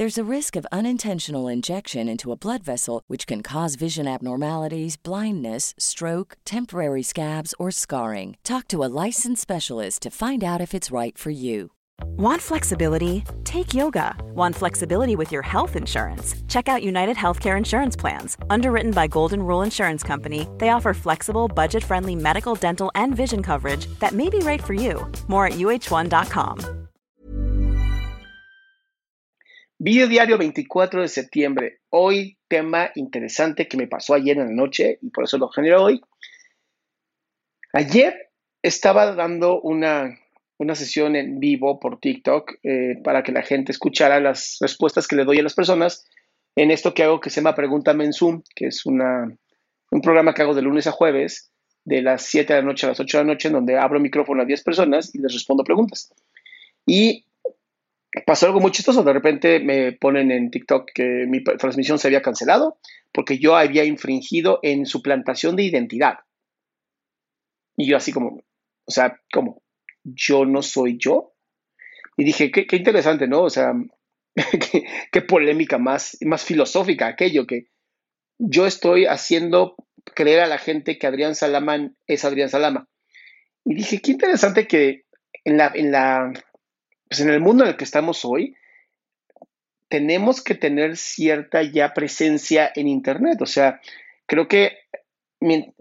There's a risk of unintentional injection into a blood vessel, which can cause vision abnormalities, blindness, stroke, temporary scabs, or scarring. Talk to a licensed specialist to find out if it's right for you. Want flexibility? Take yoga. Want flexibility with your health insurance? Check out United Healthcare Insurance Plans. Underwritten by Golden Rule Insurance Company, they offer flexible, budget friendly medical, dental, and vision coverage that may be right for you. More at uh1.com. Video diario 24 de septiembre. Hoy, tema interesante que me pasó ayer en la noche y por eso lo genero hoy. Ayer estaba dando una una sesión en vivo por TikTok eh, para que la gente escuchara las respuestas que le doy a las personas en esto que hago que se llama Pregúntame en Zoom, que es una, un programa que hago de lunes a jueves, de las 7 de la noche a las 8 de la noche, en donde abro micrófono a 10 personas y les respondo preguntas. Y pasó algo muy chistoso. De repente me ponen en TikTok que mi transmisión se había cancelado porque yo había infringido en suplantación de identidad. Y yo así como, o sea, ¿cómo? yo no soy yo. Y dije, qué, interesante, ¿no? O sea, qué, polémica más, más filosófica aquello que yo estoy haciendo creer a la gente que Adrián Salaman es Adrián Salama. Y dije, qué interesante que en, la, en, la, pues en el mundo en el que estamos hoy, tenemos que tener cierta ya presencia en Internet. O sea, creo que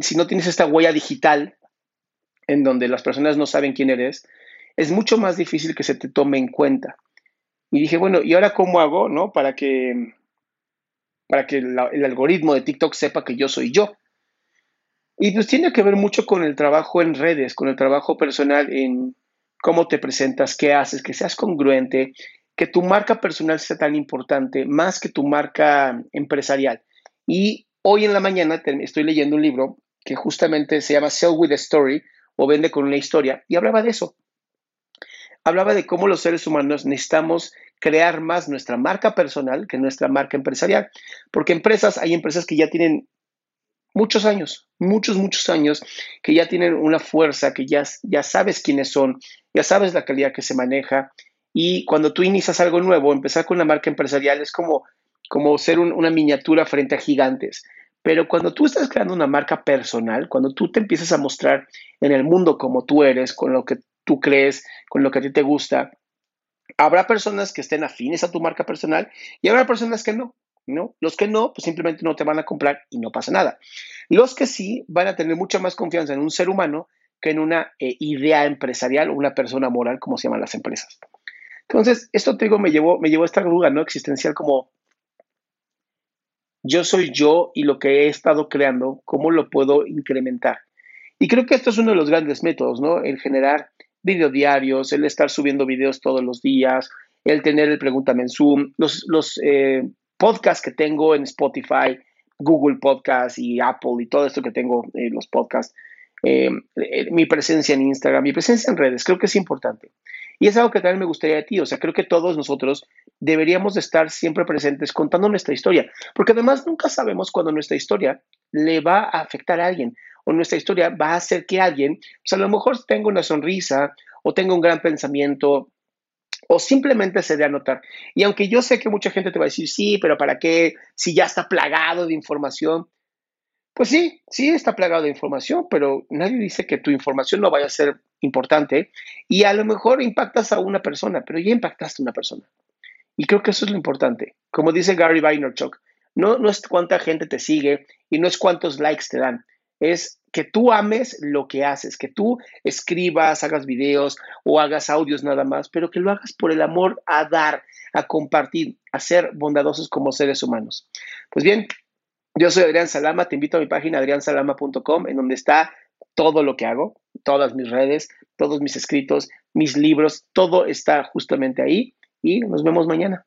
si no tienes esta huella digital, en donde las personas no saben quién eres, es mucho más difícil que se te tome en cuenta. Y dije, bueno, ¿y ahora cómo hago, no? Para que, para que el algoritmo de TikTok sepa que yo soy yo. Y pues tiene que ver mucho con el trabajo en redes, con el trabajo personal en cómo te presentas, qué haces, que seas congruente, que tu marca personal sea tan importante, más que tu marca empresarial. Y hoy en la mañana estoy leyendo un libro que justamente se llama Sell with a Story, o vende con una historia. Y hablaba de eso. Hablaba de cómo los seres humanos necesitamos crear más nuestra marca personal que nuestra marca empresarial. Porque empresas, hay empresas que ya tienen muchos años, muchos, muchos años, que ya tienen una fuerza, que ya, ya sabes quiénes son, ya sabes la calidad que se maneja. Y cuando tú inicias algo nuevo, empezar con una marca empresarial es como, como ser una miniatura frente a gigantes. Pero cuando tú estás creando una marca personal, cuando tú te empiezas a mostrar en el mundo como tú eres, con lo que tú crees, con lo que a ti te gusta, habrá personas que estén afines a tu marca personal y habrá personas que no. Los que no, pues simplemente no te van a comprar y no pasa nada. Los que sí van a tener mucha más confianza en un ser humano que en una eh, idea empresarial o una persona moral, como se llaman las empresas. Entonces, esto te digo, me llevó, me llevó a esta duda, ¿no? Existencial como, yo soy yo y lo que he estado creando, ¿cómo lo puedo incrementar? Y creo que esto es uno de los grandes métodos, ¿no? El generar videodiarios, el estar subiendo videos todos los días, el tener el Pregúntame en Zoom, los, los eh, podcasts que tengo en Spotify, Google Podcasts y Apple y todo esto que tengo, en eh, los podcasts, eh, mi presencia en Instagram, mi presencia en redes, creo que es importante. Y es algo que también me gustaría de ti, o sea, creo que todos nosotros deberíamos de estar siempre presentes contando nuestra historia, porque además nunca sabemos cuando nuestra historia le va a afectar a alguien o nuestra historia va a hacer que alguien, pues a lo mejor tenga una sonrisa o tenga un gran pensamiento o simplemente se dé a notar. Y aunque yo sé que mucha gente te va a decir, sí, pero ¿para qué? Si ya está plagado de información. Pues sí, sí está plagado de información, pero nadie dice que tu información no vaya a ser importante y a lo mejor impactas a una persona, pero ya impactaste a una persona. Y creo que eso es lo importante. Como dice Gary Vaynerchuk, no, no es cuánta gente te sigue y no es cuántos likes te dan, es que tú ames lo que haces, que tú escribas, hagas videos o hagas audios nada más, pero que lo hagas por el amor a dar, a compartir, a ser bondadosos como seres humanos. Pues bien, yo soy Adrián Salama, te invito a mi página adriansalama.com en donde está todo lo que hago, todas mis redes, todos mis escritos, mis libros, todo está justamente ahí y nos vemos mañana.